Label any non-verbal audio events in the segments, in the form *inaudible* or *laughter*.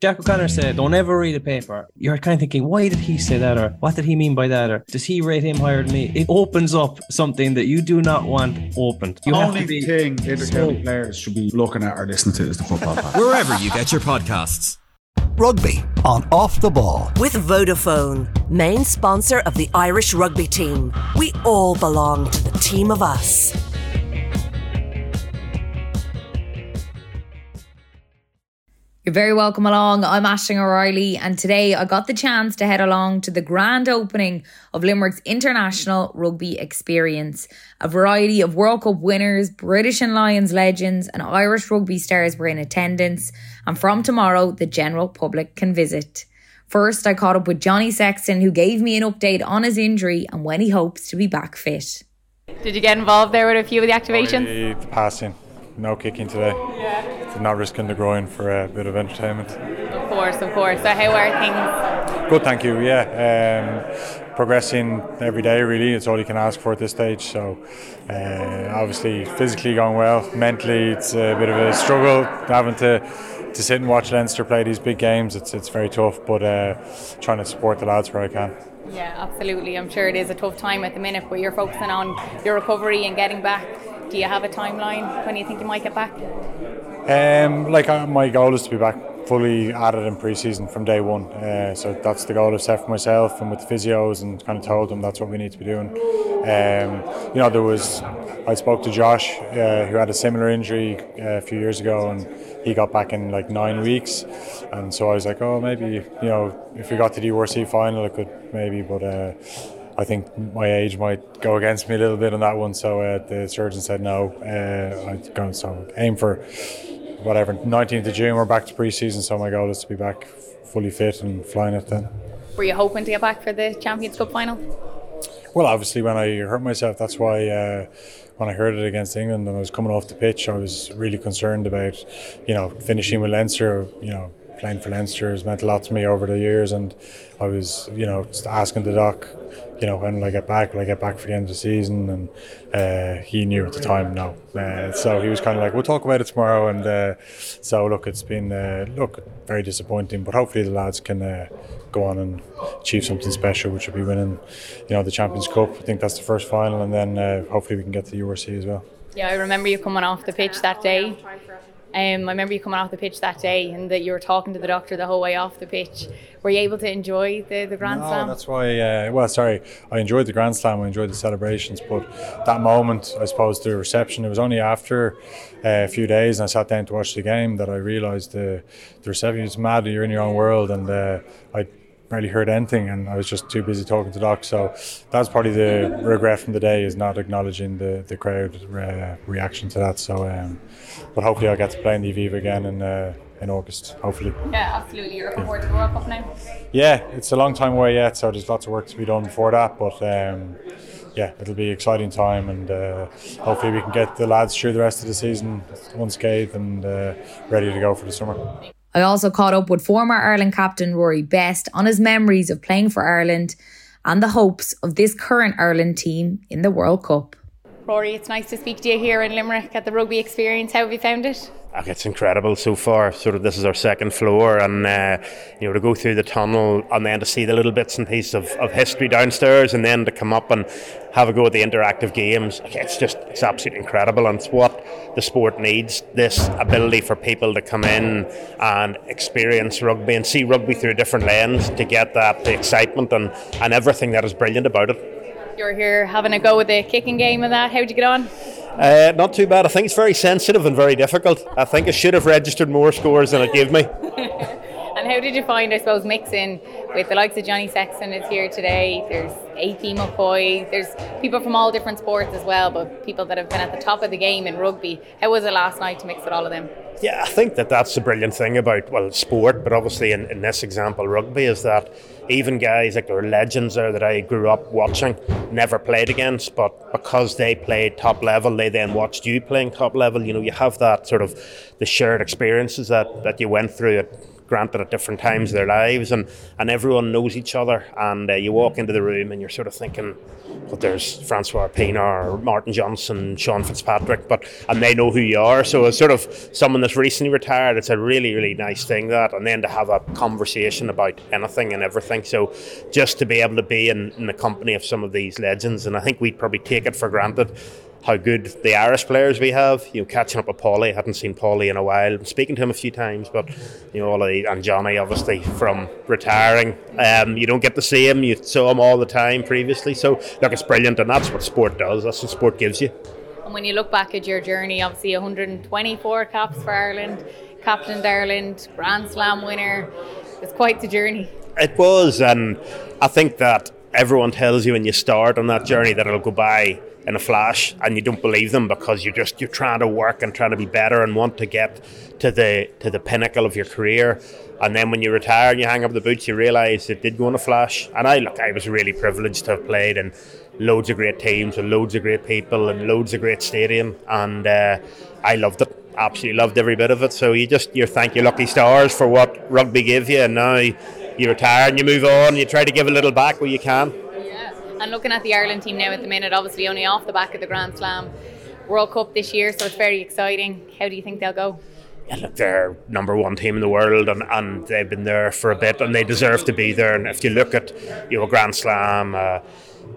Jack O'Connor said, "Don't ever read a paper." You're kind of thinking, "Why did he say that?" or "What did he mean by that?" or "Does he rate him higher than me?" It opens up something that you do not want opened. You the only to be thing intercounty players should be looking at or listening to is the football pass. Wherever you get your podcasts. Rugby on Off the Ball. With Vodafone, main sponsor of the Irish rugby team. We all belong to the team of us. You're very welcome along. I'm Aisling O'Reilly, and today I got the chance to head along to the grand opening of Limerick's international rugby experience. A variety of World Cup winners, British and Lions legends, and Irish rugby stars were in attendance, and from tomorrow, the general public can visit. First, I caught up with Johnny Sexton, who gave me an update on his injury and when he hopes to be back fit. Did you get involved there with a few of the activations? The passing, no kicking today. Yeah. Not risking the groin for a bit of entertainment. Of course, of course. So, how are things? Good, thank you. Yeah, um, progressing every day. Really, it's all you can ask for at this stage. So, uh, obviously, physically going well. Mentally, it's a bit of a struggle having to to sit and watch Leinster play these big games. It's it's very tough, but uh, trying to support the lads where I can. Yeah, absolutely. I'm sure it is a tough time at the minute, but you're focusing on your recovery and getting back. Do you have a timeline when you think you might get back? Um, like uh, my goal is to be back fully it in pre-season from day one. Uh, so that's the goal I've set for myself and with the physios and kind of told them that's what we need to be doing. Um, you know, there was I spoke to Josh uh, who had a similar injury uh, a few years ago and he got back in like nine weeks, and so I was like, oh, maybe you know if we got to the URC final, I could maybe, but. I think my age might go against me a little bit on that one, so uh, the surgeon said no. Uh, I'm going to aim for whatever 19th of June. We're back to pre-season, so my goal is to be back fully fit and flying it then. Were you hoping to get back for the Champions Cup final? Well, obviously, when I hurt myself, that's why uh, when I heard it against England and I was coming off the pitch, I was really concerned about, you know, finishing with Leinster. You know, playing for Leinster has meant a lot to me over the years, and I was, you know, just asking the doc, you know, when I get back? Will I get back for the end of the season? And uh, he knew at the time, no. Uh, so he was kind of like, we'll talk about it tomorrow. And uh, so, look, it's been, uh, look, very disappointing, but hopefully the lads can uh, go on and achieve something special, which would be winning, you know, the Champions Cup. I think that's the first final, and then uh, hopefully we can get to the URC as well. Yeah, I remember you coming off the pitch that day. Um, I remember you coming off the pitch that day and that you were talking to the doctor the whole way off the pitch. Were you able to enjoy the, the Grand no, Slam? that's why. Uh, well, sorry, I enjoyed the Grand Slam. I enjoyed the celebrations, but that moment, I suppose, the reception. It was only after uh, a few days, and I sat down to watch the game that I realised the the reception. It's mad. You're in your own world, and uh, I barely heard anything, and I was just too busy talking to Doc. So that's probably the regret from the day is not acknowledging the the crowd uh, reaction to that. So, um, but hopefully I'll get to play in the Aviva again in uh, in August. Hopefully. Yeah, absolutely. You're looking forward to the World Cup now. Yeah, it's a long time away yet, so there's lots of work to be done before that. But um, yeah, it'll be an exciting time, and uh, hopefully we can get the lads through the rest of the season unscathed and uh, ready to go for the summer. I also caught up with former Ireland captain Rory Best on his memories of playing for Ireland and the hopes of this current Ireland team in the World Cup. Rory, it's nice to speak to you here in Limerick at the rugby experience. How have you found it? It's incredible so far. Sort of, this is our second floor, and uh, you know to go through the tunnel and then to see the little bits and pieces of, of history downstairs, and then to come up and have a go at the interactive games. It's just it's absolutely incredible, and it's what the sport needs. This ability for people to come in and experience rugby and see rugby through a different lens to get that the excitement and, and everything that is brilliant about it. You're here having a go with the kicking game and that. How'd you get on? Uh, not too bad. I think it's very sensitive and very difficult. I think I should have registered more scores than it gave me. *laughs* and how did you find, I suppose, mixing with the likes of Johnny Sexton is here today? There's AP McCoy. There's people from all different sports as well, but people that have been at the top of the game in rugby. How was it last night to mix with all of them? Yeah, I think that that's the brilliant thing about well sport, but obviously in, in this example rugby is that even guys like there are legends there that I grew up watching, never played against, but because they played top level, they then watched you playing top level. You know, you have that sort of the shared experiences that, that you went through at granted at different times of their lives, and, and everyone knows each other. And uh, you walk into the room and you're sort of thinking, well, there's Francois Pienaar or Martin Johnson, Sean Fitzpatrick, but and they know who you are. So as sort of someone that's recently retired, it's a really, really nice thing that, and then to have a conversation about anything and everything. So just to be able to be in, in the company of some of these legends, and I think we'd probably take it for granted how good the Irish players we have. You know, catching up with Paulie, I hadn't seen Paulie in a while. I'm speaking to him a few times, but you know, all of the, and Johnny obviously from retiring. Um, you don't get to see him. You saw him all the time previously. So look, it's brilliant, and that's what sport does. That's what sport gives you. And when you look back at your journey, obviously 124 caps for Ireland, captain Ireland, Grand Slam winner. It's quite the journey. It was, and I think that everyone tells you when you start on that journey that it'll go by in a flash and you don't believe them because you're just you're trying to work and trying to be better and want to get to the to the pinnacle of your career. And then when you retire and you hang up the boots you realize it did go in a flash. And I look I was really privileged to have played in loads of great teams and loads of great people and loads of great stadium. And uh, I loved it. Absolutely loved every bit of it. So you just you thank your lucky stars for what rugby gave you. And now you retire and you move on. You try to give a little back where you can and looking at the Ireland team now at the minute, obviously only off the back of the Grand Slam World Cup this year, so it's very exciting. How do you think they'll go? Yeah, look, they're number one team in the world, and, and they've been there for a bit, and they deserve to be there. And if you look at you know Grand Slam. Uh,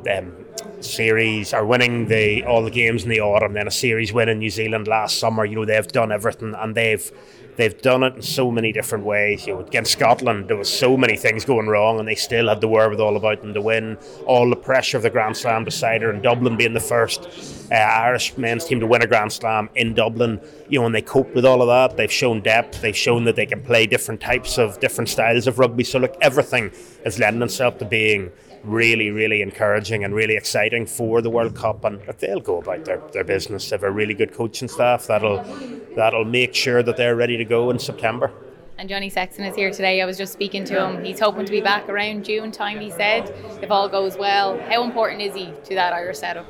um, series are winning the all the games in the autumn, then a series win in New Zealand last summer. You know they've done everything, and they've they've done it in so many different ways. You know, against Scotland, there was so many things going wrong, and they still had the wherewithal about them to win. All the pressure of the Grand Slam decider, and Dublin being the first uh, Irish men's team to win a Grand Slam in Dublin. You know, and they cope with all of that. They've shown depth. They've shown that they can play different types of different styles of rugby. So look, everything is lending itself to being really, really encouraging and really exciting for the World Cup. And they'll go about their, their business. They have a really good coaching staff that'll that'll make sure that they're ready to go in September. And Johnny Sexton is here today. I was just speaking to him. He's hoping to be back around June time, he said, if all goes well. How important is he to that Irish setup?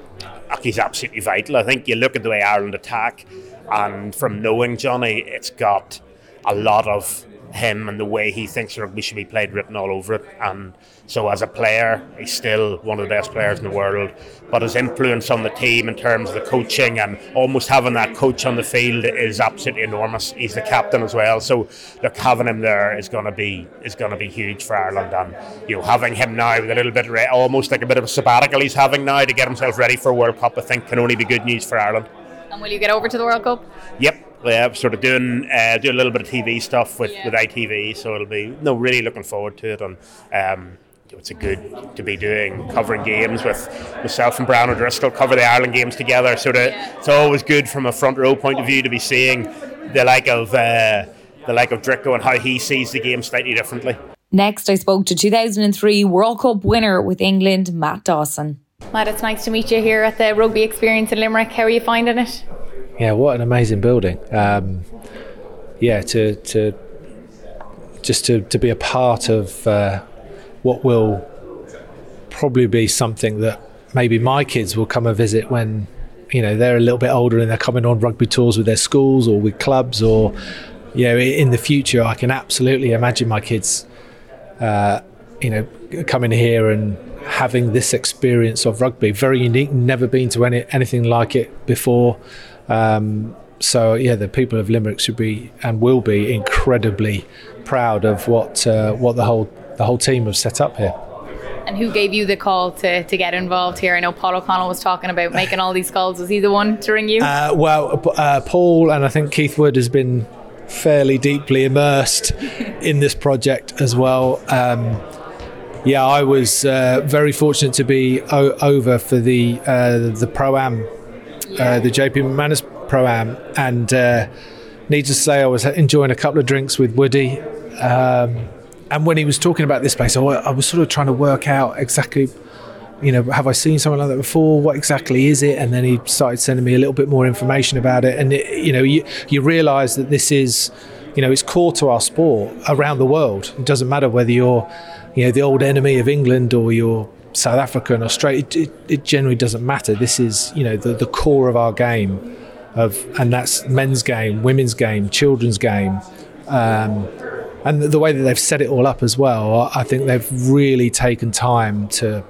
Ah, he's absolutely vital. I think you look at the way Ireland attack, and from knowing Johnny, it's got a lot of him and the way he thinks rugby should be played written all over it. And so, as a player, he's still one of the best players in the world. But his influence on the team in terms of the coaching and almost having that coach on the field is absolutely enormous. He's the captain as well. So, look, having him there is going to be is going to be huge for Ireland. And you know, having him now with a little bit re- almost like a bit of a sabbatical he's having now to get himself ready for World Cup, I think can only be good news for Ireland. And will you get over to the World Cup? Yep, yeah, sort of doing uh, doing a little bit of TV stuff with, yeah. with ITV, so it'll be no really looking forward to it, and um, it's a good to be doing covering games with myself and Brian O'Driscoll cover the Ireland games together. So that it's always good from a front row point of view to be seeing the like of uh, the like of Dricko and how he sees the game slightly differently. Next, I spoke to 2003 World Cup winner with England, Matt Dawson. Matt, it's nice to meet you here at the Rugby Experience in Limerick. How are you finding it? yeah, what an amazing building. Um, yeah, to to just to, to be a part of uh, what will probably be something that maybe my kids will come and visit when you know they're a little bit older and they're coming on rugby tours with their schools or with clubs or you know in the future I can absolutely imagine my kids uh, you know coming here and having this experience of rugby. Very unique never been to any anything like it before. Um, so yeah, the people of Limerick should be and will be incredibly proud of what uh, what the whole the whole team have set up here. And who gave you the call to, to get involved here? I know Paul O'Connell was talking about making all these calls. Was he the one to ring you? Uh, well, uh, Paul and I think Keith Wood has been fairly deeply immersed in this project as well. Um, yeah, I was uh, very fortunate to be o- over for the uh, the pro am uh, the JP McManus Pro Am, and uh, needless to say, I was enjoying a couple of drinks with Woody. Um, and when he was talking about this place, I, I was sort of trying to work out exactly you know, have I seen something like that before? What exactly is it? And then he started sending me a little bit more information about it. And, it, you know, you, you realize that this is, you know, it's core to our sport around the world. It doesn't matter whether you're, you know, the old enemy of England or you're South Africa and Australia, it, it, it, generally doesn't matter. This is, you know, the, the core of our game, of, and that's men's game, women's game, children's game. Um, and the way that they've set it all up as well, I think they've really taken time to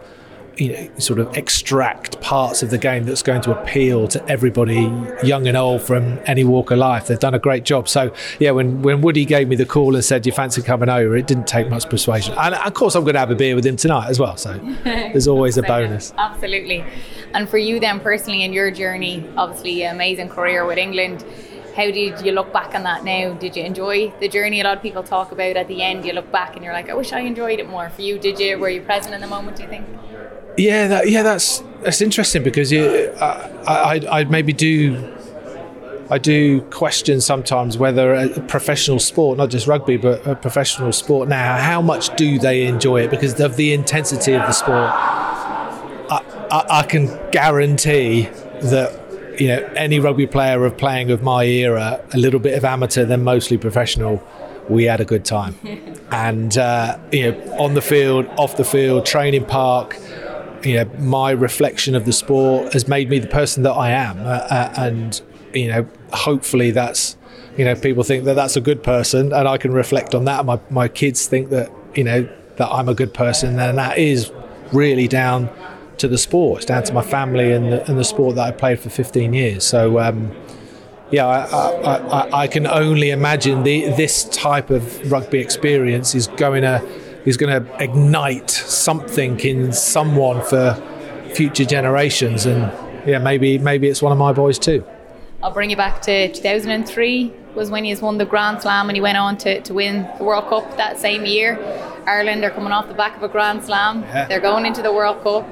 you know, sort of extract parts of the game that's going to appeal to everybody, young and old, from any walk of life. They've done a great job. So, yeah, when, when Woody gave me the call and said, You fancy coming over, it didn't take much persuasion. And of course, I'm going to have a beer with him tonight as well. So, *laughs* there's always a bonus. Absolutely. And for you, then, personally, in your journey, obviously, amazing career with England. How did you look back on that now? Did you enjoy the journey? A lot of people talk about at the end, you look back and you're like, I wish I enjoyed it more. For you, did you? Were you present in the moment, do you think? Yeah, that, yeah, that's that's interesting because you, I, I, I maybe do I do question sometimes whether a professional sport, not just rugby, but a professional sport now, how much do they enjoy it because of the intensity of the sport? I, I, I can guarantee that you know any rugby player of playing of my era, a little bit of amateur, then mostly professional, we had a good time. *laughs* and uh, you know, on the field, off the field, training park you know, my reflection of the sport has made me the person that I am, uh, uh, and you know, hopefully that's you know, people think that that's a good person, and I can reflect on that. My my kids think that you know that I'm a good person, and that is really down to the sport. It's down to my family and the, and the sport that I played for 15 years. So. Um, yeah, I, I, I, I, can only imagine the, this type of rugby experience is going to is going to ignite something in someone for future generations. And yeah, maybe maybe it's one of my boys too. I'll bring you back to 2003 was when he won the Grand Slam and he went on to, to win the World Cup that same year. Ireland are coming off the back of a Grand Slam. Yeah. They're going into the World Cup.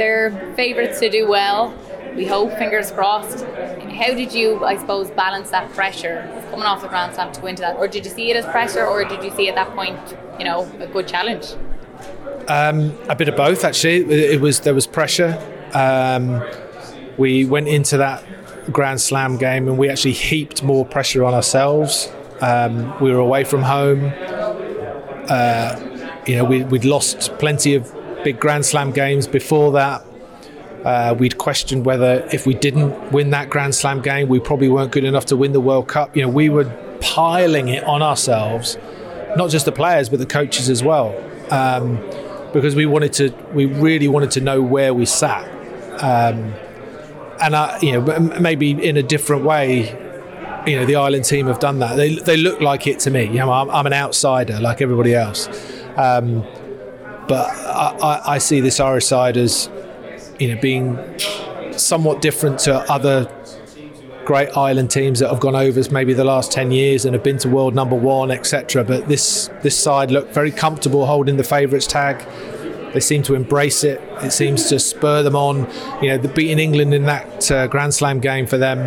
They're favourites to do well. We hope, fingers crossed. How did you, I suppose, balance that pressure coming off the Grand Slam to go into that? Or did you see it as pressure or did you see at that point you know a good challenge? Um, a bit of both, actually. It was there was pressure. Um, we went into that Grand Slam game and we actually heaped more pressure on ourselves. Um, we were away from home. Uh, you know, we, would lost plenty of big Grand Slam games before that. Uh, we'd questioned whether if we didn't win that Grand Slam game, we probably weren't good enough to win the World Cup. You know, we were piling it on ourselves not just the players but the coaches as well, um, because we wanted to, we really wanted to know where we sat, um, and I, you know, maybe in a different way. You know, the Ireland team have done that. They, they look like it to me. You know, I'm, I'm an outsider like everybody else, um, but I, I, I see this Irish side as, you know, being somewhat different to other great island teams that have gone over maybe the last 10 years and have been to world number one, etc. But this, this side look very comfortable holding the favourites tag. They seem to embrace it. It seems to spur them on. You know, the beating England in that uh, Grand Slam game for them,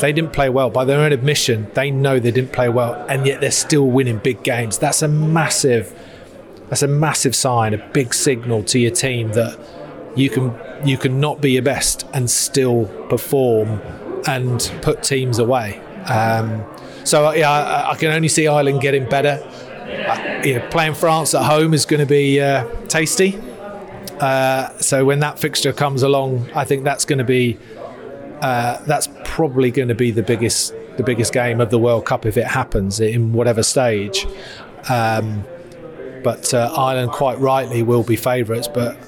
they didn't play well. By their own admission, they know they didn't play well, and yet they're still winning big games. That's a massive, that's a massive sign, a big signal to your team that you can you can not be your best and still perform and put teams away. Um, so yeah, I, I, can only see Ireland getting better. Uh, you know, playing France at home is going to be uh, tasty. Uh, so when that fixture comes along, I think that's going to be uh, that's probably going to be the biggest the biggest game of the World Cup if it happens in whatever stage. Um, but uh, Ireland, quite rightly, will be favourites. But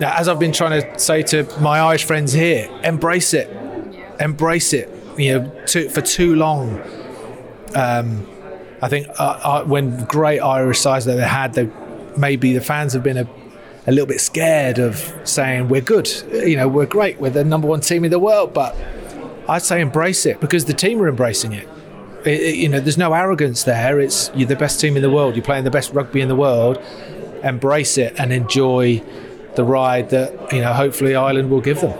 as I've been trying to say to my Irish friends here, embrace it embrace it. You know, for too long. Um, I think uh, uh, when great Irish sides that they had, they maybe the fans have been a, a little bit scared of saying we're good. You know, we're great. We're the number one team in the world. But I'd say embrace it because the team are embracing it. It, you know, there's no arrogance there. It's you're the best team in the world. You're playing the best rugby in the world. Embrace it and enjoy the ride that you know. Hopefully, Ireland will give them.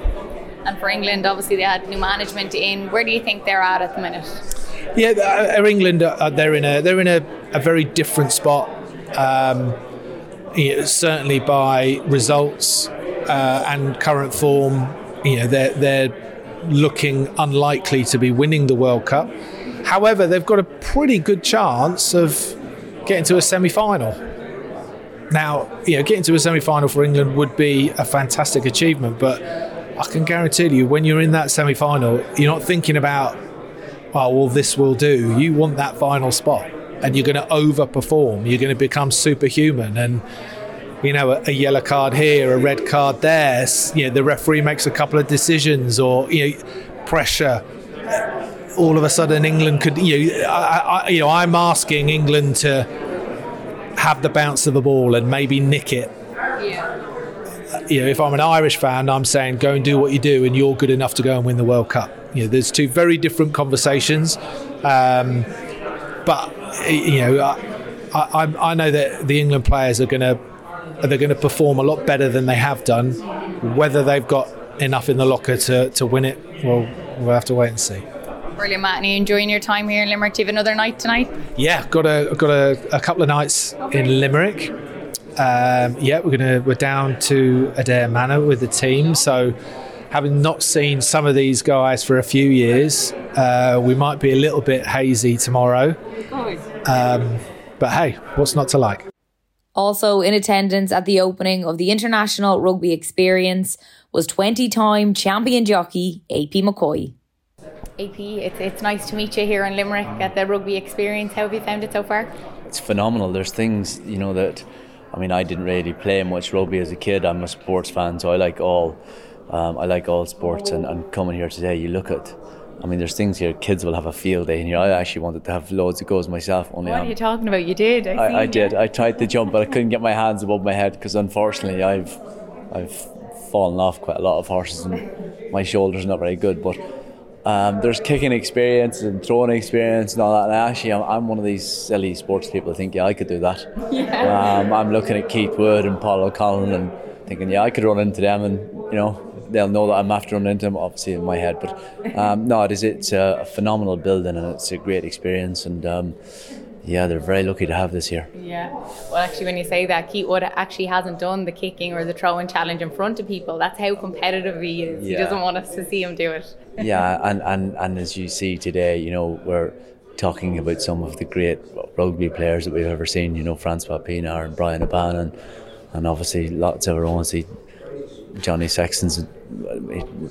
And for England, obviously they had new management in. Where do you think they're at at the minute? Yeah, uh, England, uh, they're in a they're in a, a very different spot. Um, you know, certainly by results uh, and current form, you know they're they're looking unlikely to be winning the World Cup. However, they've got a pretty good chance of getting to a semi-final. Now, you know, getting to a semi-final for England would be a fantastic achievement, but I can guarantee you, when you're in that semi final, you're not thinking about, oh, well, this will do. You want that final spot. and you're going to overperform. You're going to become superhuman and you know, a, a, yellow card here, a red card there. You know, the referee makes a couple of decisions, or you know, pressure. All of a sudden, England could. You know, I, I, you know, I'm asking England to have the bounce of the ball and maybe nick it. Yeah. You know, if I'm an Irish fan, I'm saying go and do what you do, and you're good enough to go and win the World Cup. You know, there's two very different conversations, um, but you know, I, I, I know that the England players are going to they're going to perform a lot better than they have done. Whether they've got enough in the locker to, to win it, well, we'll have to wait and see. Brilliant, Matt. And are you enjoying your time here in Limerick? Do you have another night tonight? Yeah, got a got a, a couple of nights okay. in Limerick. Um, yeah, we're gonna we're down to Adare Manor with the team. So, having not seen some of these guys for a few years, uh, we might be a little bit hazy tomorrow. Um, but hey, what's not to like? Also in attendance at the opening of the International Rugby Experience was 20 time champion jockey AP McCoy. AP, it's, it's nice to meet you here in Limerick at the Rugby Experience. How have you found it so far? It's phenomenal. There's things, you know, that I mean, I didn't really play much rugby as a kid. I'm a sports fan, so I like all. Um, I like all sports, and, and coming here today, you look at I mean, there's things here. Kids will have a field day, and here I actually wanted to have loads of goals myself. Only what are you talking about? You did. I, I, I did. I tried to jump, but I couldn't get my hands above my head because unfortunately, I've I've fallen off quite a lot of horses, and my shoulders are not very good. But um, there's kicking experience and throwing experience and all that. And actually, I'm, I'm one of these silly sports people. I think, yeah, I could do that. *laughs* Yeah. Um, I'm looking at Keith Wood and Paul O'Connell and thinking, yeah, I could run into them, and you know they'll know that I'm after running into them, obviously in my head. But um, no, it is. It's a phenomenal building and it's a great experience. And um, yeah, they're very lucky to have this here. Yeah. Well, actually, when you say that, Keith Wood actually hasn't done the kicking or the throwing challenge in front of people. That's how competitive he is. Yeah. He doesn't want us to see him do it. *laughs* yeah, and, and, and as you see today, you know, we're talking about some of the great rugby players that we've ever seen. You know, Francois Pienaar and Brian and, and obviously lots of our own. See, Johnny Sexton's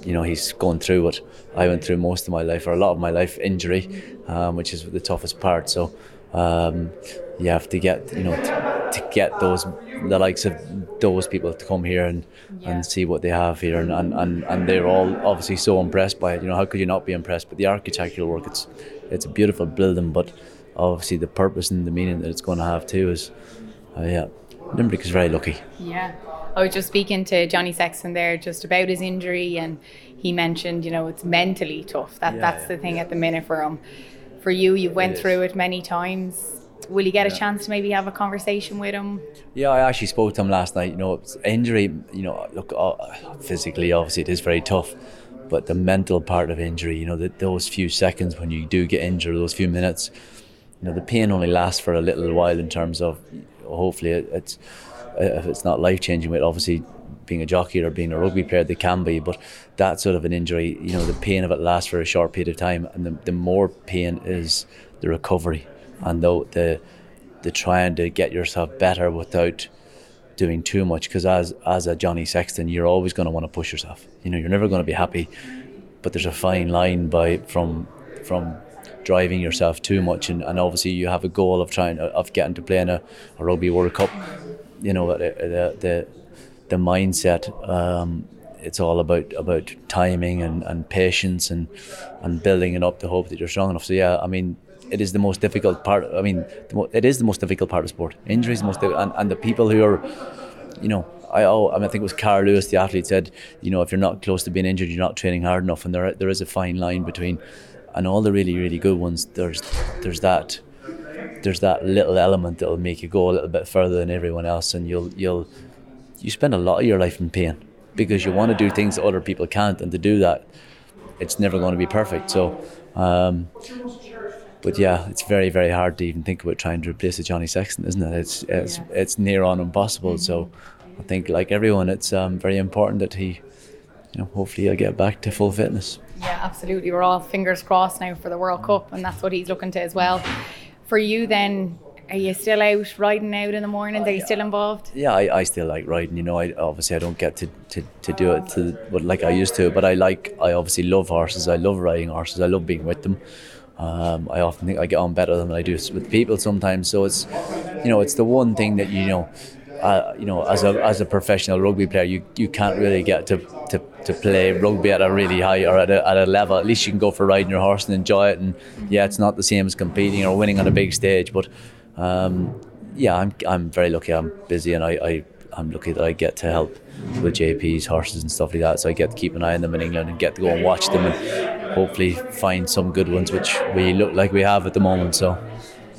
you know, he's gone through what I went through most of my life, or a lot of my life, injury, um, which is the toughest part. So um, you have to get, you know, to, to, get those the likes of those people to come here and, yeah. and see what they have here, and, and, and, and they're all obviously so impressed by it. You know, how could you not be impressed? But the architectural work, it's it's a beautiful building, but obviously the purpose and the meaning that it's going to have too is, uh, yeah, Limerick is very lucky. Yeah. I was just speaking to Johnny Sexton there just about his injury, and he mentioned, you know, it's mentally tough. That yeah, that's yeah, the thing at the minute for him. For you, you went it through it many times. Will you get a chance to maybe have a conversation with him? Yeah, I actually spoke to him last night. You know, injury. You know, look, uh, physically, obviously, it is very tough but the mental part of injury, you know, that those few seconds when you do get injured, those few minutes, you know, the pain only lasts for a little while in terms of hopefully it, it's if it's not life changing, with obviously being a jockey or being a rugby player, they can be. But that sort of an injury, you know, the pain of it lasts for a short period of time, and the, the more pain is the recovery and the, the the trying to get yourself better without doing too much. Because as as a Johnny Sexton, you're always going to want to push yourself. You know, you're never going to be happy. But there's a fine line by from from driving yourself too much, and, and obviously you have a goal of trying of getting to play in a, a rugby World Cup you know the the the mindset. Um, it's all about about timing and, and patience and and building it up to hope that you're strong enough. So yeah, I mean, it is the most difficult part. I mean, mo- it is the most difficult part of sport. Injuries, most and, and the people who are, you know, I oh, I, mean, I think it was Carl Lewis, the athlete, said, you know, if you're not close to being injured, you're not training hard enough, and there there is a fine line between, and all the really really good ones. There's there's that there's that little element that'll make you go a little bit further than everyone else, and you'll you'll you spend a lot of your life in pain because you want to do things that other people can't, and to do that, it's never going to be perfect. So, um, but yeah, it's very very hard to even think about trying to replace a Johnny Sexton, isn't it? It's it's yeah. it's near on impossible. Mm-hmm. So, I think like everyone, it's um, very important that he, you know, hopefully he'll get back to full fitness. Yeah, absolutely. We're all fingers crossed now for the World Cup, and that's what he's looking to as well for you then are you still out riding out in the mornings? Are you still involved? Yeah, I, I still like riding. You know, I obviously I don't get to, to, to do it to but like I used to. But I like I obviously love horses. I love riding horses. I love being with them. Um, I often think I get on better than I do with people sometimes. So it's, you know, it's the one thing that you know, uh, you know, as a as a professional rugby player, you, you can't really get to, to, to play rugby at a really high or at a, at a level. At least you can go for riding your horse and enjoy it. And yeah, it's not the same as competing or winning on a big stage, but um, yeah, I'm I'm very lucky. I'm busy and I, I I'm lucky that I get to help with JP's horses and stuff like that. So I get to keep an eye on them in England and get to go and watch them and hopefully find some good ones, which we look like we have at the moment. So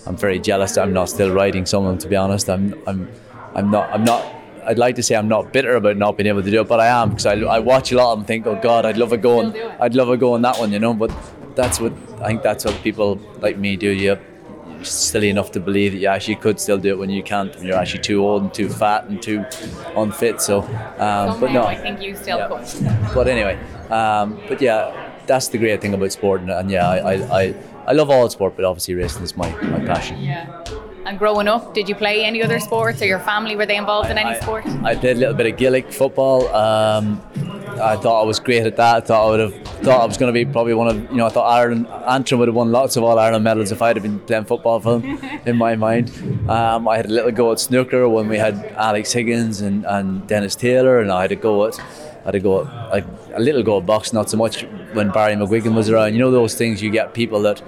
I'm very jealous. I'm not still riding some of them, to be honest. I'm I'm I'm not I'm not. I'd like to say I'm not bitter about not being able to do it, but I am because I, I watch a lot of them. Think, oh God, I'd love a go. On, I'd love a go on that one, you know. But that's what I think. That's what people like me do. You silly enough to believe that you actually could still do it when you can't when you're actually too old and too fat and too unfit so um, but no I think you still yeah. could but anyway um, but yeah that's the great thing about sport and, and yeah I, I, I, I love all sport but obviously racing is my, my passion yeah and growing up, did you play any other sports, or your family were they involved in any I, sport? I played a little bit of Gaelic football. Um, I thought I was great at that. I thought I would have thought I was going to be probably one of you know I thought Ireland Antrim would have won lots of All Ireland medals if I'd have been playing football for them *laughs* in my mind. Um, I had a little go at snooker when we had Alex Higgins and, and Dennis Taylor, and I had a go at I had a go at, like a little go at boxing, not so much when Barry McGuigan was around. You know those things you get people that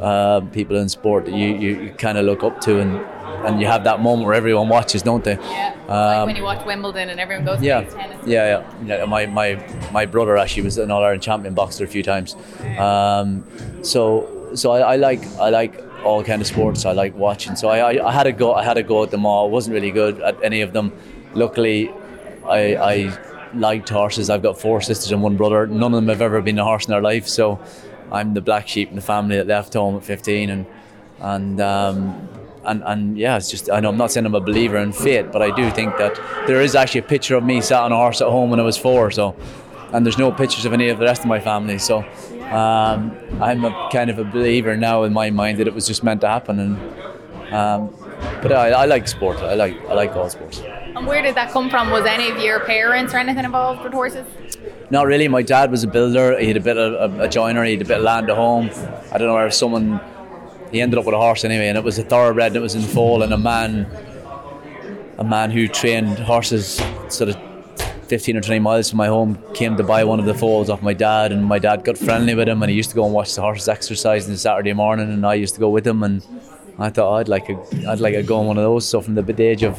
uh, people in sport that you, you, you kind of look up to and and you have that moment where everyone watches, don't they? Yeah. like when you watch Wimbledon and everyone goes yeah, tennis. yeah, yeah, yeah. My, my my brother actually was an All Ireland champion boxer a few times. Um, so so I, I like I like all kind of sports. I like watching. So I, I, I had a go. I had a go at them all. I wasn't really good at any of them. Luckily, I I liked horses. I've got four sisters and one brother. None of them have ever been a horse in their life. So I'm the black sheep in the family that left home at 15 and and um, and, and yeah, it's just I know I'm not saying I'm a believer in fate, but I do think that there is actually a picture of me sat on a horse at home when I was four. So, and there's no pictures of any of the rest of my family. So, um, I'm a kind of a believer now in my mind that it was just meant to happen. And um, but I, I like sport. I like I like all sports. And where did that come from? Was any of your parents or anything involved with horses? Not really. My dad was a builder. He had a bit of a, a joiner. He had a bit of land at home. I don't know where someone he ended up with a horse anyway, and it was a thoroughbred. And it was in fall, and a man, a man who trained horses, sort of 15 or 20 miles from my home, came to buy one of the foals off my dad, and my dad got friendly with him, and he used to go and watch the horses exercise on Saturday morning, and I used to go with him, and I thought oh, I'd like a, I'd like a go on one of those. So from the age of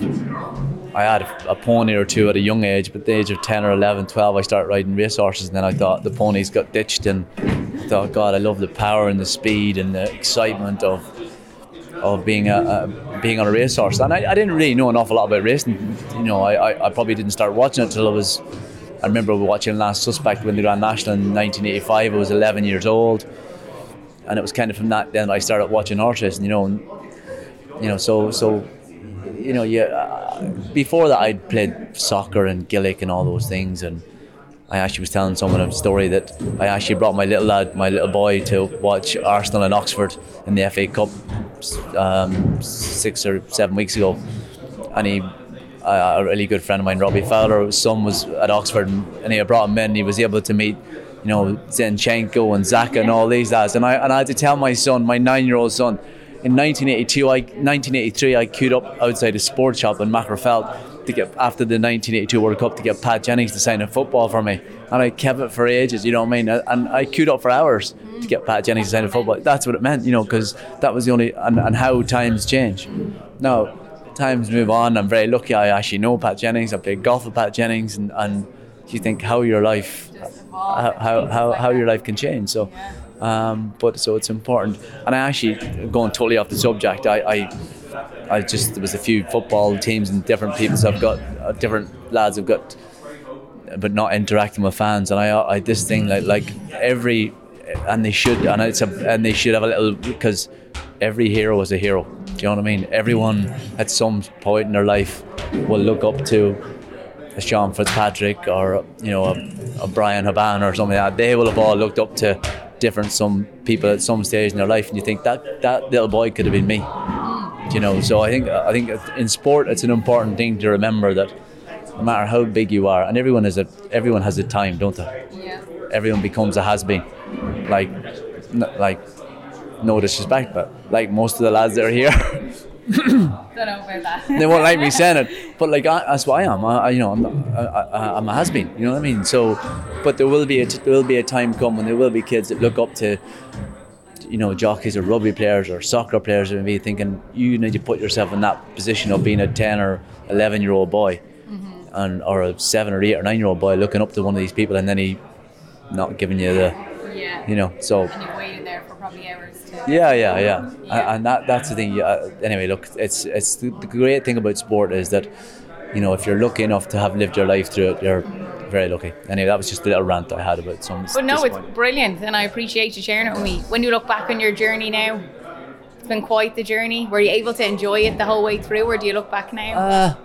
I had a, pony or two at a young age, but the age of 10 or 11, 12, I started riding race horses. And then I thought the ponies got ditched, and I thought, God, I love the power and the speed and the excitement of of being a, a being on a racehorse. And I, I, didn't really know an awful lot about racing. You know, I, I, I probably didn't start watching it until I was. I remember watching Last Suspect when the Grand National in 1985. I was 11 years old, and it was kind of from that then I started watching horse racing. You know, and, you know, so so you know, yeah. Uh, before that, I'd played soccer and Gaelic and all those things, and I actually was telling someone a story that I actually brought my little lad, my little boy, to watch Arsenal and Oxford in the FA Cup um, six or seven weeks ago, and he. a really good friend of mine, Robbie Fowler, son was at Oxford, and, and he brought him in. He was able to meet, you know, Zinchenko and Xhaka and all these lads. And I and I had to tell my son, my nine-year-old son, in 1982, I 1983, I queued up outside a sports shop in Magherafelt to get after the 1982 World Cup to get Pat Jennings to sign a football for me, and I kept it for ages. You know what I mean? And I queued up for hours to get Pat Jennings to sign a football. That's what it meant, you know, because that was the only and, and how times change. Now, times move on. I'm very lucky. I actually know Pat Jennings. I played golf with Pat Jennings, and and you think how your life, how how, how, how your life can change. So. Um, but so it's important. And I actually, going totally off the subject, I, I, I just there was a few football teams and different people I've got uh, different lads have got, but not interacting with fans. And I, I this thing like like every, and they should, and it's a, and they should have a little because every hero is a hero. Do you know what I mean? Everyone at some point in their life will look up to a Sean Fitzpatrick or you know a, a Bryan Habana or something like that. They will have all looked up to different some people at some stage in their life, and you think that that little boy could have been me. You know, so I think I think in sport it's an important thing to remember that no matter how big you are, and everyone has a everyone has a time, don't they? Yeah. Everyone becomes a has been, like like no disrespect, but like most of the lads that are here, *laughs* *coughs* Don't know that. they won't like me saying it. *laughs* But like I, that's what I am. I, I- you know, I'm, I, I, I'm a has been. You know what I mean? So, but there will be a there will be a time come when there will be kids that look up to, you know, jockeys or rugby players or soccer players and be thinking you need to put yourself in that position of being a ten or eleven year old boy, mm-hmm. and or a seven or eight or nine year old boy looking up to one of these people and then he not giving you the, Yeah. you know, so. To. Yeah, yeah, yeah, And- and that that's the thing. yeah, Anyway, look, it's it's the, the great thing about sport is that, you know, if you're lucky enough to have lived your life through it, you're very lucky. Anyway, that was just a little rant I had about some. But no, it's brilliant, and I appreciate you sharing it with me. When you look back on your journey now, it's been quite the journey. Were you able to enjoy it the whole way through, or do you look back now? Uh,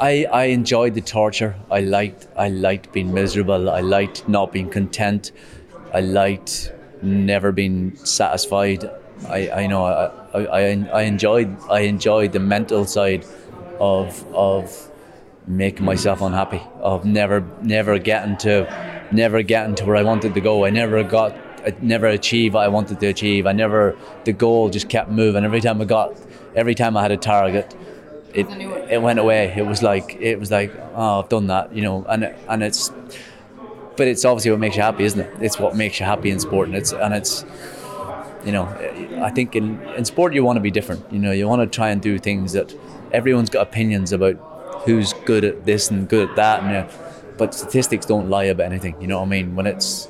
I, I enjoyed the torture. I liked I liked being miserable. I liked not being content. I liked never been satisfied. I, I know I, I, I- enjoyed I enjoyed the mental side of of making myself unhappy. Of never never getting to never getting to where I wanted to go. I never got I never achieved what I wanted to achieve. I never the goal just kept moving. Every time I got every time I had a target it it went away. It was like it was like oh I've done that, you know, and and it's but it's obviously what makes you happy, isn't it? It's what makes you happy in sport, and it's and it's you know I think in in sport you want to be different. You know, you want to try and do things that everyone's got opinions about who's good at this and good at that, and you know, but statistics don't lie about anything. You know what I mean? When it's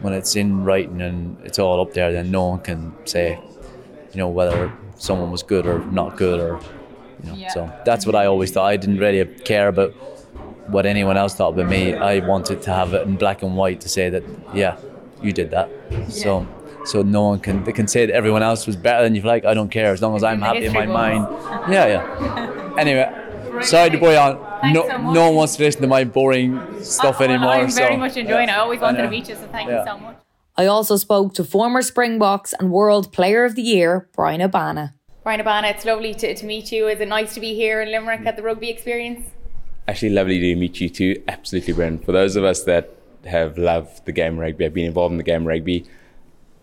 when it's in writing and it's all up there, then no one can say, you know, whether someone was good or not good or you know. So that's what I always thought. I didn't really care about what anyone else thought but me. I wanted to have it in black and white to say that, yeah, you did that. So so no one can they can say that everyone else was better than you. Like I don't care as long as I'm happy in my history mind. *laughs* Yeah, yeah. Anyway, sorry to boy on. No, so no one wants to listen to my boring stuff Well, anymore. I'm very so, much enjoying it. I always I wanted to know. meet you, so thank Yeah. you so much. I also spoke to former Springboks and World Player of the Year, Bryan Habana. Bryan Habana, it's lovely to, to meet you. Is it nice to be here in Limerick at the rugby experience? Actually, lovely to meet you too. Absolutely, Brendan. For those of us that have loved the game rugby, have been involved in the game rugby,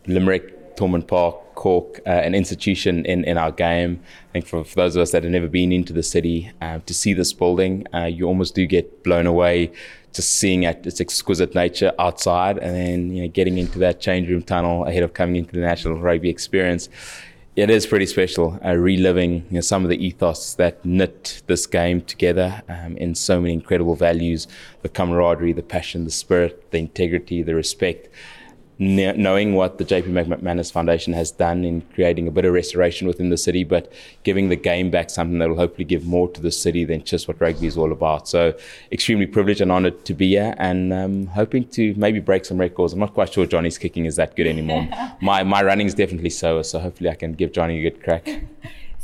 Limerick, Thomond Park, Cork, uh, an institution in, in our game. I think for, for those of us that have never been into the city, uh, to see this building, uh, you almost do get blown away just seeing at its exquisite nature outside and then you know getting into that change room tunnel ahead of coming into the national rugby experience it is pretty special, uh, reliving you know, some of the ethos that knit this game together um, in so many incredible values the camaraderie, the passion, the spirit, the integrity, the respect. Kn- knowing what the JP McManus Foundation has done in creating a bit of restoration within the city, but giving the game back something that will hopefully give more to the city than just what rugby is all about. So, extremely privileged and honoured to be here, and um, hoping to maybe break some records. I'm not quite sure Johnny's kicking is that good anymore. *laughs* my my running is definitely slower, so hopefully I can give Johnny a good crack.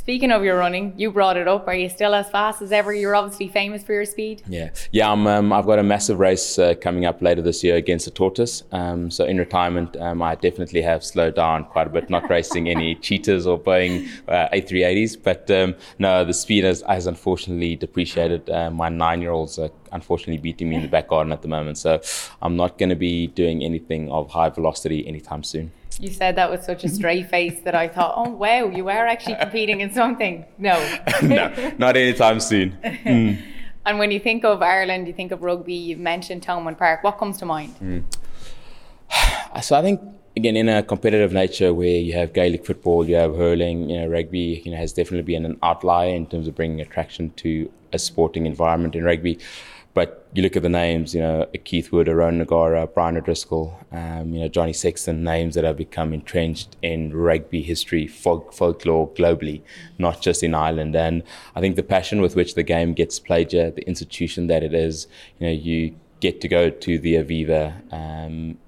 Speaking of your running, you brought it up. Are you still as fast as ever? You're obviously famous for your speed. Yeah, yeah. I'm, um, I've got a massive race uh, coming up later this year against the tortoise. Um, so in retirement, um, I definitely have slowed down quite a bit, not racing any *laughs* cheetahs or Boeing uh, A380s. But um, no, the speed has, has unfortunately depreciated. Uh, my nine-year-olds are unfortunately beating me in the back garden at the moment. So I'm not going to be doing anything of high velocity anytime soon. You said that with such a straight *laughs* face that I thought, oh wow, you are actually *laughs* competing in something. No. *laughs* no, not anytime soon. Mm. And when you think of Ireland, you think of rugby. You've mentioned Thomond Park. What comes to mind? Mm. *sighs* So I think again in a competitive nature where you have Gaelic football, you have hurling, you know, rugby, you know, has definitely been an outlier in terms of bringing attraction to a sporting environment in rugby. But you look at the names, you know, Keith Wood, a Ronan O'Gara, Brian O'Driscoll, um, you know, Johnny Sexton, names that have become entrenched in rugby history, folk, folklore globally, not just in Ireland. And I think the passion with which the game gets played here, the institution that it is, you know, you get to go to the Aviva um,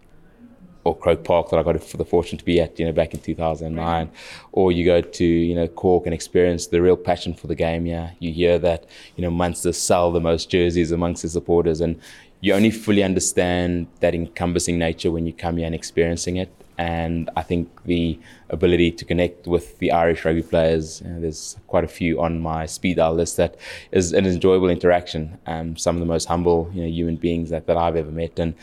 or Croke Park that I got the fortune to be at, you know, back in 2009, or you go to, you know, Cork and experience the real passion for the game. Yeah, you hear that, you know, Munster sell the most jerseys amongst the supporters, and you only fully understand that encompassing nature when you come here and experiencing it. And I think the ability to connect with the Irish rugby players, you know, there's quite a few on my speed dial list that is an enjoyable interaction. Um, some of the most humble, you know, human beings that, that I've ever met, and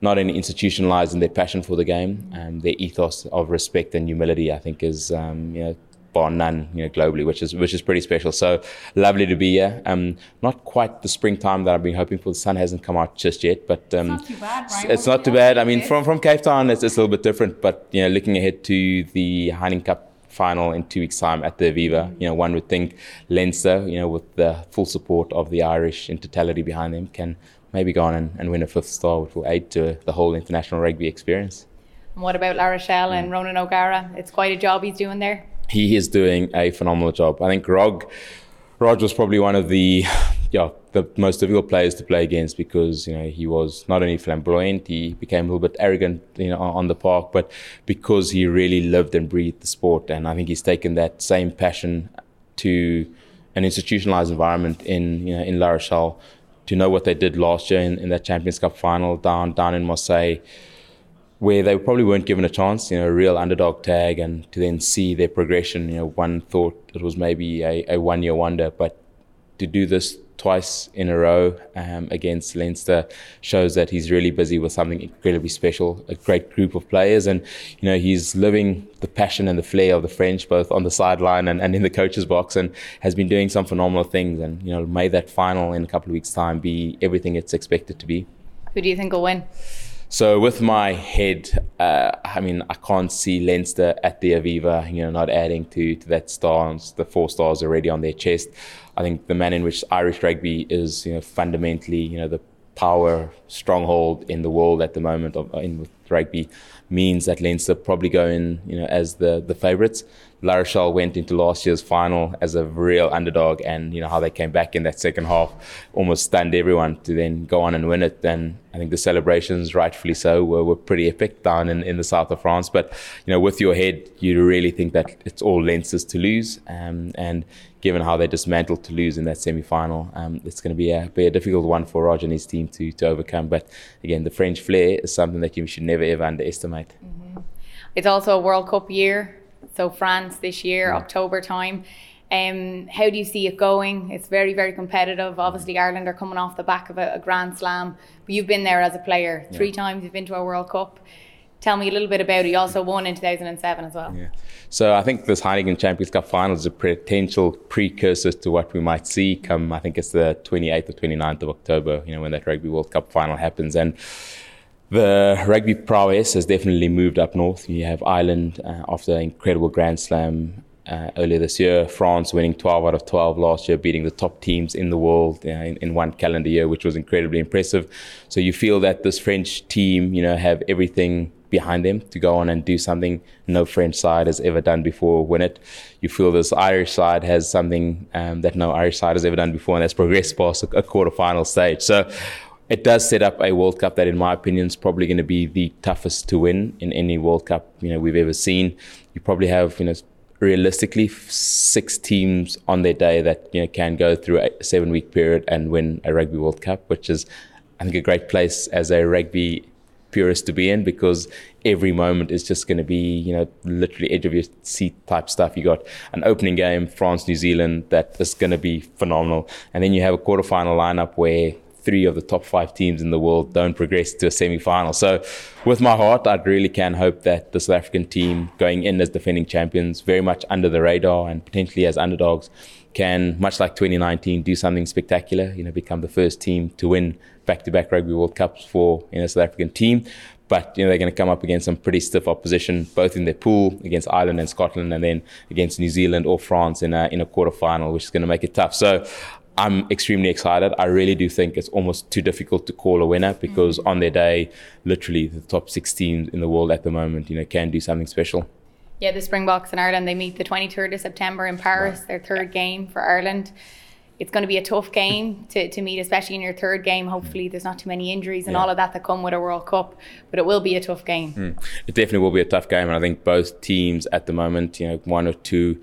not only institutionalized in their passion for the game, um, their ethos of respect and humility, I think, is um, you know bar none, you know, globally, which is which is pretty special. So lovely to be here. Um, not quite the springtime that I've been hoping for. The sun hasn't come out just yet, but um, it's not too bad. Right? it's not too bad. I mean, from from Cape Town, it's, it's a little bit different. But you know, looking ahead to the Heineken Cup final in two weeks' time at the Aviva, you know, one would think Leinster, you know, with the full support of the Irish in totality behind them, can maybe go on and, and win a fifth star, which will aid to the whole international rugby experience. And what about La Rochelle and mm. Ronan O'Gara? It's quite a job he's doing there. he is doing a phenomenal job. I think Rog, Rog was probably one of the, yeah, the most difficult players to play against because you know he was not only flamboyant, he became a little bit arrogant, you know, on the park, but because he really lived and breathed the sport, and I think he's taken that same passion to an institutionalized environment in you know in La Rochelle. To know what they did last year in, in that Champions Cup final down down in Marseille where they probably weren't given a chance, you know, a real underdog tag, and to then see their progression. You know, one thought it was maybe a, a one year wonder, but to do this twice in a row um, against Leinster shows that he's really busy with something incredibly special, a great group of players, and you know he's living the passion and the flair of the French both on the sideline and, and in the coach's box, and has been doing some phenomenal things. And you know, may that final in a couple of weeks' time be everything it's expected to be. Who do you think will win? So with my head, uh, I mean, I can't see Leinster at the Aviva, you know, not adding to, to that stars, the four stars already on their chest. I think the manner in which Irish rugby is, you know, fundamentally, you know, the power stronghold in the world at the moment of in with rugby means that Leinster probably go in, you know, as the the favourites. La Rochelle went into last year's final as a real underdog, and you know how they came back in that second half, almost stunned everyone to then go on and win it. Then I think the celebrations, rightfully so, were, were pretty epic down in, in the south of France. But you know, with your head, you really think that it's all Leinster's to lose, um, and given how they dismantled Toulouse in that semi-final, um, it's going to be a, be a difficult one for Roger and his team to, to overcome. But again, the French flair is something that you should never ever underestimate. Mm-hmm. It's also a World Cup year, so France this year, yeah. October time. Um, how do you see it going? It's very, very competitive. Obviously, Ireland are coming off the back of a, a Grand Slam, but you've been there as a player three yeah. times. You've been to a World Cup. Tell me a little bit about it. You also won in 2007 as well. Yeah. So I think this Heineken Champions Cup final is a potential precursor to what we might see come. I think it's the 28th or 29th of October. You know when that Rugby World Cup final happens and. The rugby prowess has definitely moved up north. You have Ireland uh, after an incredible Grand Slam uh, earlier this year. France winning 12 out of 12 last year, beating the top teams in the world uh, in, in, one calendar year, which was incredibly impressive. So you feel that this French team, you know, have everything behind them to go on and do something no French side has ever done before. Win it, you feel this Irish side has something um, that no Irish side has ever done before, and that's progressed past a, a quarterfinal stage. So it does set up a World Cup that, in my opinion, is probably going to be the toughest to win in any World Cup you know we've ever seen. You probably have you know realistically six teams on their day that you know can go through a seven week period and win a Rugby World Cup, which is I think a great place as a rugby purist to be in because every moment is just going to be, you know, literally edge of your seat type stuff. You got an opening game, France, New Zealand, that is going to be phenomenal. And then you have a quarterfinal lineup where three of the top five teams in the world don't progress to a semi final. So, with my heart, I really can hope that the South African team going in as defending champions, very much under the radar and potentially as underdogs, can, much like 2019, do something spectacular, you know, become the first team to win back-to-back Rugby World Cups for know South African team. But you know they're going to come up against some pretty stiff opposition, both in their pool against Ireland and Scotland, and then against New Zealand or France in a in a quarter final, which is going to make it tough. So I'm extremely excited. I really do think it's almost too difficult to call a winner because mm-hmm. on their day, literally the top six teams in the world at the moment, you know, can do something special. Yeah, the Springboks in Ireland, they meet the 23rd of September in Paris, their third game for Ireland it's going to be a tough game *laughs* to, to meet, especially in your third game. Hopefully, there's not too many injuries and yeah. all of that that come with a World Cup, but it will be a tough game. Mm. It definitely will be a tough game, and I think both teams at the moment, you know, one or two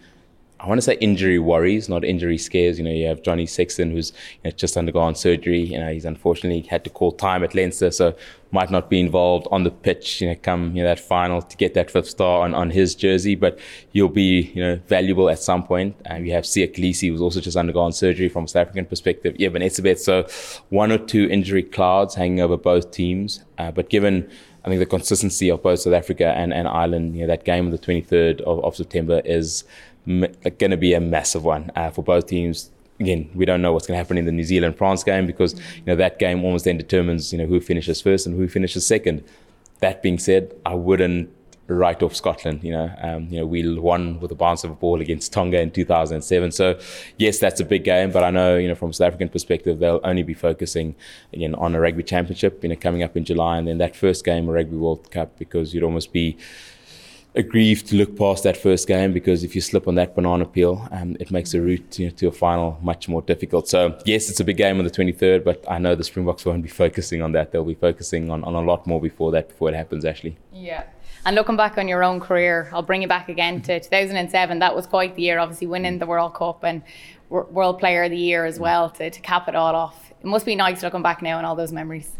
I want to say injury worries, not injury scares. You know, you have Johnny Sexton who's you know, just undergone surgery. You know, he's unfortunately had to call time at Leinster, so might not be involved on the pitch. You know, come you know that final to get that fifth star on, on his jersey, but he'll be you know valuable at some point. And you have Siya Kolisi who's also just undergone surgery from a South African perspective. Eben Etzebeth, so one or two injury clouds hanging over both teams. Uh, but given I think the consistency of both South Africa and, and Ireland, you know, that game on the 23rd of, of September is going to be a massive one uh, for both teams. Again, we don't know what's going to happen in the New Zealand France game because you know that game almost then determines you know who finishes first and who finishes second. That being said, I wouldn't write off Scotland. You know, um, you know, we won with a bounce of a ball against Tonga in 2007. So, yes, that's a big game. But I know, you know, from a South African perspective, they'll only be focusing again on a rugby championship. You know, coming up in July, and then that first game, a Rugby World Cup, because you'd almost be aggrieved to look past that first game because if you slip on that banana peel, um, it makes the route you know, to a final much more difficult. So yes, it's a big game on the 23rd, but I know the Springboks won't be focusing on that. They'll be focusing on, on a lot more before that before it happens. Actually. Yeah. And looking back on your own career, I'll bring you back again to 2007. That was quite the year, obviously winning the World Cup and World Player of the Year as well to, to cap it all off. It must be nice looking back now on all those memories.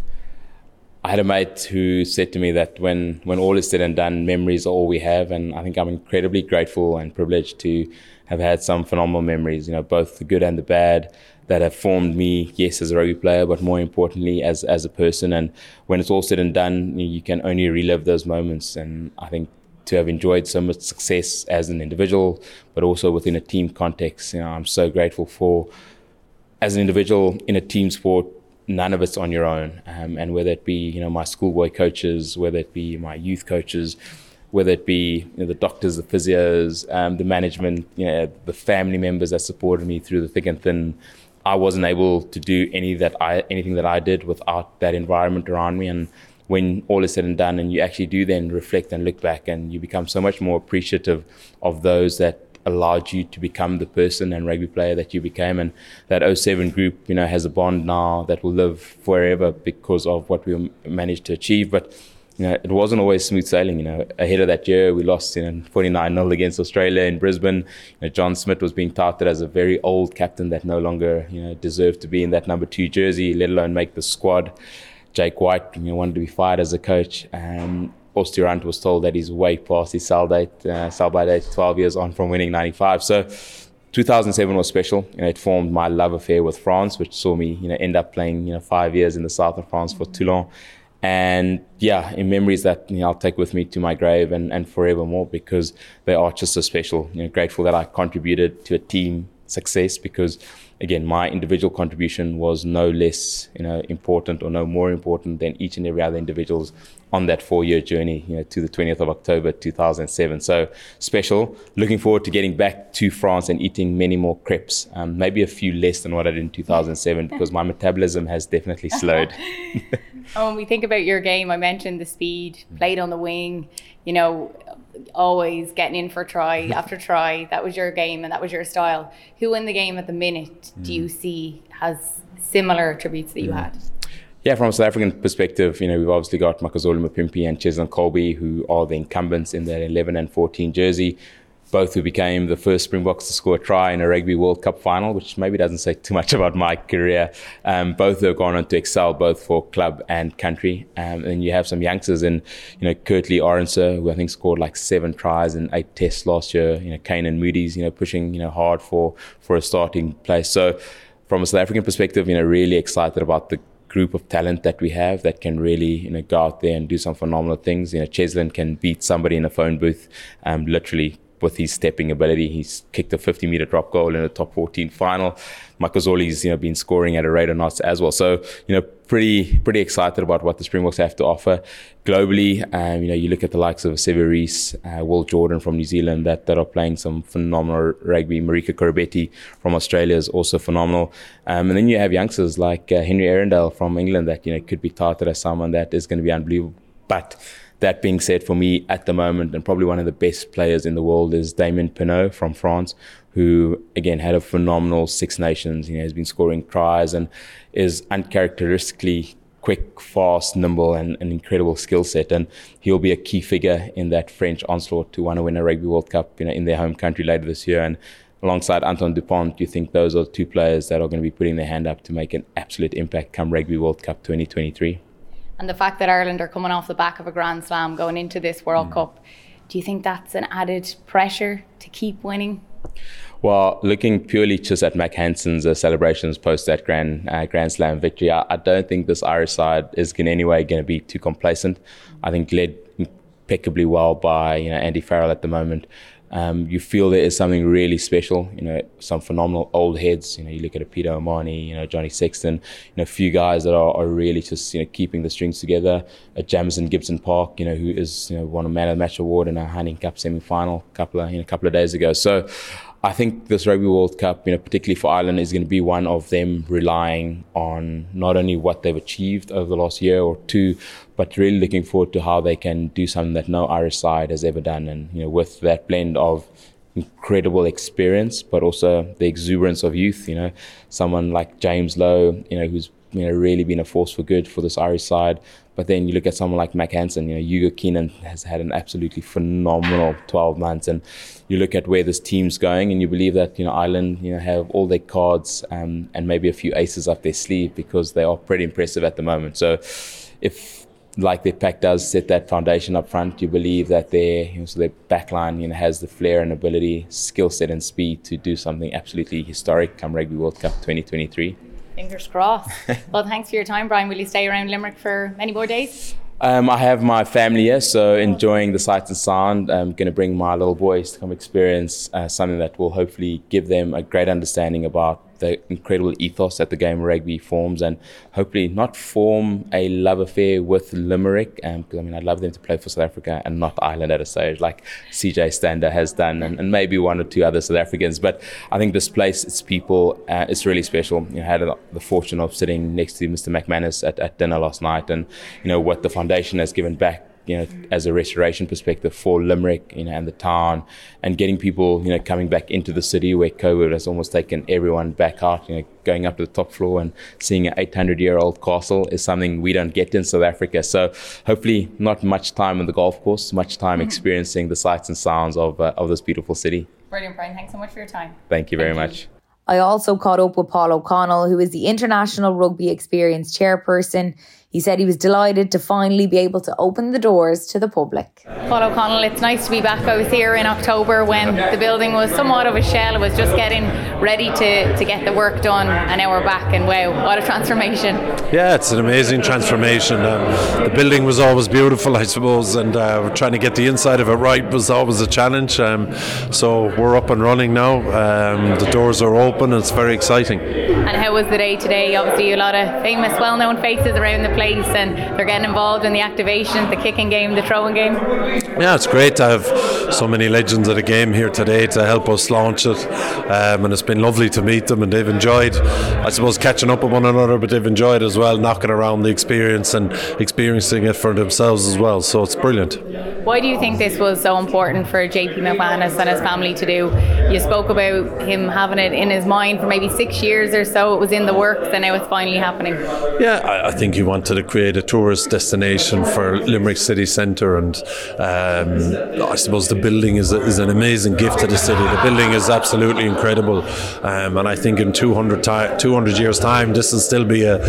I had a mate who said to me that when, when all is said and done, memories are all we have. And I think I'm incredibly grateful and privileged to have had some phenomenal memories, you know, both the good and the bad that have formed me, yes, as a rugby player, but more importantly, as, as a person. And when it's all said and done, you can only relive those moments. And I think to have enjoyed so much success as an individual, but also within a team context, you know, I'm so grateful for, as an individual in a team sport, none of it's on your own. Um, and whether it be, you know, my schoolboy coaches, whether it be my youth coaches, whether it be you know, the doctors, the physios, um, the management, you know, the family members that supported me through the thick and thin. I wasn't able to do any that I anything that I did without that environment around me. And when all is said and done, and you actually do then reflect and look back, and you become so much more appreciative of those that allowed you to become the person and rugby player that you became. And that 07 group, you know, has a bond now that will live forever because of what we managed to achieve. But you know, it wasn't always smooth sailing. You know, ahead of that year, we lost you know 49 0 against Australia in Brisbane. You know, John Smit was being touted as a very old captain that no longer you know deserved to be in that number two jersey, let alone make the squad. Jake White, you know, wanted to be fired as a coach. Um, Os du Randt was told that he's way past his sell date, uh, sell by date, 12 years on from winning 95. So 2007 was special. It formed my love affair with France, which saw me, you know, end up playing, you know, five years in the south of France for Toulon. And yeah, in memories that you know, I'll take with me to my grave and, and forevermore because they are just so special. You know, grateful that I contributed to a team success because again, my individual contribution was no less, you know, important or no more important than each and every other individual's on that four-year journey, you know, to the 20th of October 2007. So special. Looking forward to getting back to France and eating many more crepes. Um, maybe a few less than what I did in 2007 because my metabolism has definitely slowed. *laughs* oh, when we think about your game, I mentioned the speed, played on the wing. You know, always getting in for try *laughs* after try. That was your game and that was your style. Who in the game at the minute do mm. you see has similar attributes that you mm. had? Yeah, from a South African perspective, you know, we've obviously got Makazole Mapimpi and Cheslin Kolbe, who are the incumbents in that 11 and 14 jersey both who became the first Springboks to score a try in a Rugby World Cup final, which maybe doesn't say too much about my career. Um, both have gone on to excel both for club and country. Um, and you have some youngsters in, you know, Kurt-Lee Arendse, who I think scored like seven tries in eight tests last year. You know, Canan Moodie's, you know, pushing, you know, hard for, for a starting place. So from a South African perspective, you know, really excited about the group of talent that we have that can really you know go out there and do some phenomenal things. You know, Cheslin can beat somebody in a phone booth, um, literally with his stepping ability. He's kicked a 50 meter drop goal in a top 14 final. Makazole's, you know, been scoring at a rate of knots as well. So, you know, pretty, pretty excited about what the Springboks have to offer globally. Um, you know, you look at the likes of Sevu Reece, uh, Will Jordan from New Zealand that, that are playing some phenomenal rugby. Marika Koroibete from Australia is also phenomenal. Um, and then you have youngsters like uh, Henry Arundell from England that, you know, could be touted as someone that is going to be unbelievable. But that being said, for me at the moment, and probably one of the best players in the world is Damien Penaud from France, who again had a phenomenal Six Nations. You know, has been scoring tries and is uncharacteristically quick, fast, nimble, and an incredible skill set. And he'll be a key figure in that French onslaught to want to win a Rugby World Cup, you know, in their home country later this year. And alongside Antoine Dupont, do you think those are two players that are going to be putting their hand up to make an absolute impact come Rugby World Cup 2023? And the fact that Ireland are coming off the back of a Grand Slam going into this World mm. Cup, do you think that's an added pressure to keep winning? Well, looking purely just at Mack Hansen's uh, celebrations post that Grand uh, Grand Slam victory, I, I, don't think this Irish side is in any way going to be too complacent. I think led impeccably well by you know Andy Farrell at the moment um, you feel there is something really special. You know, some phenomenal old heads. You know, you look at a Peter O'Mahony, you know, Johnny Sexton. You know, a few guys that are, are really just you know keeping the strings together. A Jamison Gibson Park, you know, who is you know won a Man of the Match award in a Heineken Cup semi final a couple of you know, a couple of days ago. So. I think this Rugby World Cup, you know, particularly for Ireland, is going to be one of them relying on not only what they've achieved over the last year or two, but really looking forward to how they can do something that no Irish side has ever done. And you know, with that blend of incredible experience, but also the exuberance of youth. You know, someone like James Lowe, you know, who's you know really been a force for good for this Irish side. But then you look at someone like Mack Hansen, you know, Hugo Keenan has had an absolutely phenomenal 12 months. And you look at where this team's going and you believe that, you know, Ireland, you know, have all their cards um, and maybe a few aces up their sleeve because they are pretty impressive at the moment. So if like their pack does set that foundation up front, you believe that their you know, so their backline you know has the flair and ability, skill set and speed to do something absolutely historic come Rugby World Cup 2023. Fingers crossed. *laughs* well, thanks for your time, Bryan. Will you stay around Limerick for many more days? Um, I have my family here, so enjoying the sights and sound. I'm going to bring my little boys to come experience uh, something that will hopefully give them a great understanding about the incredible ethos that the game of rugby forms and hopefully not form a love affair with Limerick. Because um, I mean, I'd love them to play for South Africa and not Ireland at a stage like CJ Stander has done and, and maybe one or two other South Africans. But I think this place, its people, uh, it's really special. You know, I had the fortune of sitting next to Mr. McManus at, at dinner last night and, you know, what the foundation has given back you know, as a restoration perspective for Limerick, you know, and the town, and getting people, you know, coming back into the city where COVID has almost taken everyone back out. You know, going up to the top floor and seeing an 800-year-old castle is something we don't get in South Africa. So hopefully, not much time on the golf course, much time mm-hmm. experiencing the sights and sounds of uh, of this beautiful city. Brilliant, Bryan. Thanks so much for your time. Thank you very Thank much. You. I also caught up with Paul O'Connell, who is the International Rugby Experience Chairperson. He said he was delighted to finally be able to open the doors to the public. Paul O'Connell, it's nice to be back. I was here in October when the building was somewhat of a shell. It was just getting ready to, to get the work done, and now we're back, and wow, what a transformation! Yeah, it's an amazing transformation. Um, the building was always beautiful, I suppose, and uh, trying to get the inside of it right was always a challenge. Um, so we're up and running now. Um, the doors are open, and it's very exciting. And how was the day today? Obviously, a lot of famous, well known faces around the place place and they're getting involved in the activation, the kicking game, the throwing game. Yeah, it's great to have so many legends of the game here today to help us launch it. Um, and it's been lovely to meet them and they've enjoyed, I suppose, catching up with one another, but they've enjoyed as well, knocking around the experience and experiencing it for themselves as well. So it's brilliant. Why do you think this was so important for JP McManus and his family to do? You spoke about him having it in his mind for maybe six years or so. It was in the works, and now it's finally happening. Yeah, I, I think he wanted to create a tourist destination for Limerick city centre, and um, I suppose the building is, a, is an amazing gift to the city. The building is absolutely incredible, um, and I think in 200, ti- 200 years' time, this will still be a,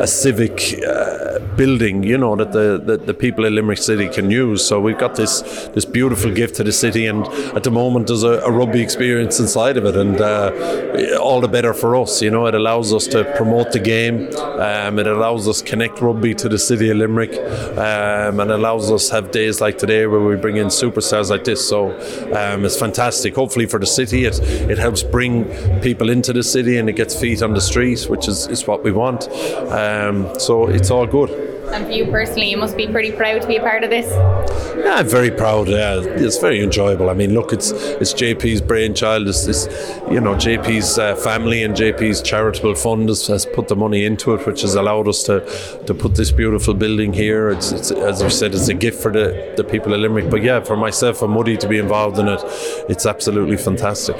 a civic. Uh, building, you know, that the, the, the, people in Limerick City can use. So we've got this this beautiful gift to the city, and at the moment there's a, a rugby experience inside of it, and uh, all the better for us. You know, it allows us to promote the game, um, it allows us connect rugby to the city of Limerick, um, and allows us have days like today where we bring in superstars like this. So um, it's fantastic. Hopefully for the city, it it helps bring people into the city, and it gets feet on the street, which is, is what we want. Um, so it's all good. And for you personally, you must be pretty proud to be a part of this. Yeah, I'm very proud. Yeah, it's very enjoyable. I mean, look, it's it's JP's brainchild. It's, it's you know JP's uh, family and JP's charitable fund has, has, put the money into it, which has allowed us to to put this beautiful building here. It's, it's as I said, it's a gift for the the people of Limerick. But yeah, for myself and Muddy to be involved in it, it's absolutely fantastic.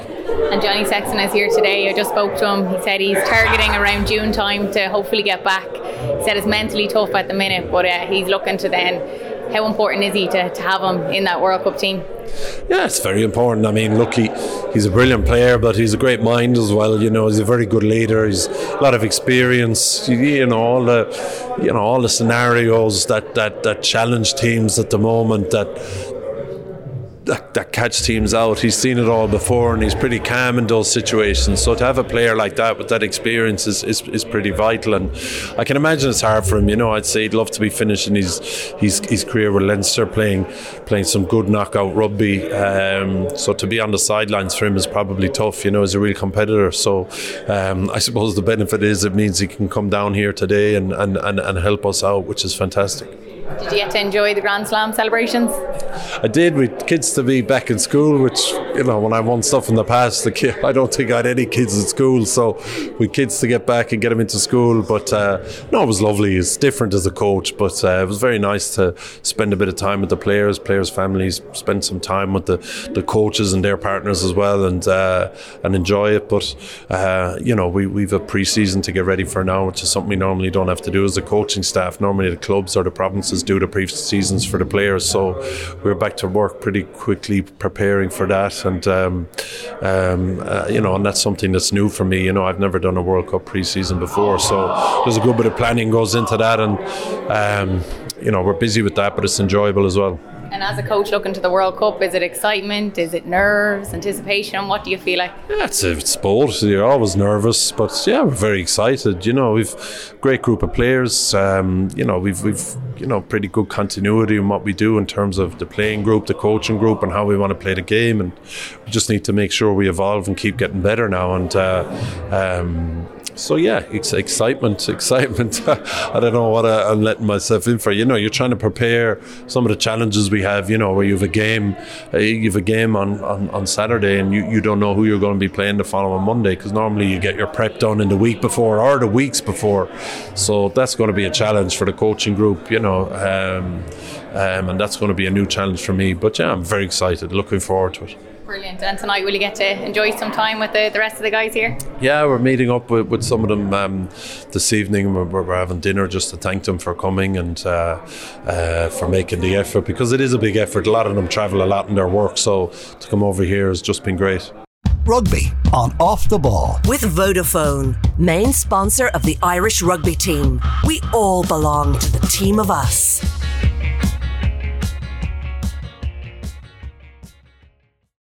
And Johnny Sexton is here today. I just spoke to him. He said he's targeting around June time to hopefully get back. He said it's mentally tough at the minute, but uh, he's looking to then how important is he to, to have him in that World Cup team? Yeah, it's very important. I mean, look, he, he's a brilliant player, but he's a great mind as well. You know, he's a very good leader. He's a lot of experience. You, you know, all the, you know, all the scenarios that that that challenge teams at the moment that that, that catch teams out. He's seen it all before and he's pretty calm in those situations. So to have a player like that with that experience is, is, is pretty vital. And I can imagine it's hard for him. You know, I'd say he'd love to be finishing his his, his career with Leinster playing playing some good knockout rugby. Um, so to be on the sidelines for him is probably tough. You know, he's a real competitor. So um, I suppose the benefit is it means he can come down here today and, and, and, and help us out, which is fantastic. Did you get to enjoy the Grand Slam celebrations? I did with kids to be back in school, which you know when I won stuff in the past, the kid, I don't think I had any kids at school, so with kids to get back and get them into school. But uh, no, it was lovely. It's different as a coach, but uh, it was very nice to spend a bit of time with the players, players' families, spend some time with the, the coaches and their partners as well, and uh, and enjoy it. But uh, you know we we've a pre-season to get ready for now, which is something we normally don't have to do as a coaching staff. Normally the clubs or the provinces do the pre-seasons for the players, so we're back to work pretty quickly preparing for that, and um, um, uh, you know, and that's something that's new for me. You know, I've never done a World Cup pre-season before, so there's a good bit of planning goes into that, and um, you know, we're busy with that, but it's enjoyable as well. And as a coach looking to the World Cup, is it excitement? Is it nerves, anticipation? What do you feel like? Yeah, it's, it's both. You're always nervous, but yeah, we're very excited. You know, we've great group of players. Um, you know, we've we've you know pretty good continuity in what we do in terms of the playing group, the coaching group, and how we want to play the game. And we just need to make sure we evolve and keep getting better now. And uh, um, so yeah, it's excitement, excitement. *laughs* I don't know what I, am letting myself in for. You know, you're trying to prepare some of the challenges we have. You know, where you have a game, uh, you have a game on, on, on Saturday, and you, you don't know who you're going to be playing the following Monday because normally you get your prep done in the week before or the weeks before. So that's going to be a challenge for the coaching group. You know, um, um, and that's going to be a new challenge for me. But yeah, I'm very excited, looking forward to it. Brilliant. And tonight, will you get to enjoy some time with the, the rest of the guys here? Yeah, we're meeting up with, with some of them um, this evening. We're, we're, having dinner just to thank them for coming and uh, uh, for making the effort because it is a big effort. A lot of them travel a lot in their work, so to come over here has just been great. Rugby on Off the Ball. With Vodafone, main sponsor of the Irish rugby team. We all belong to the team of us.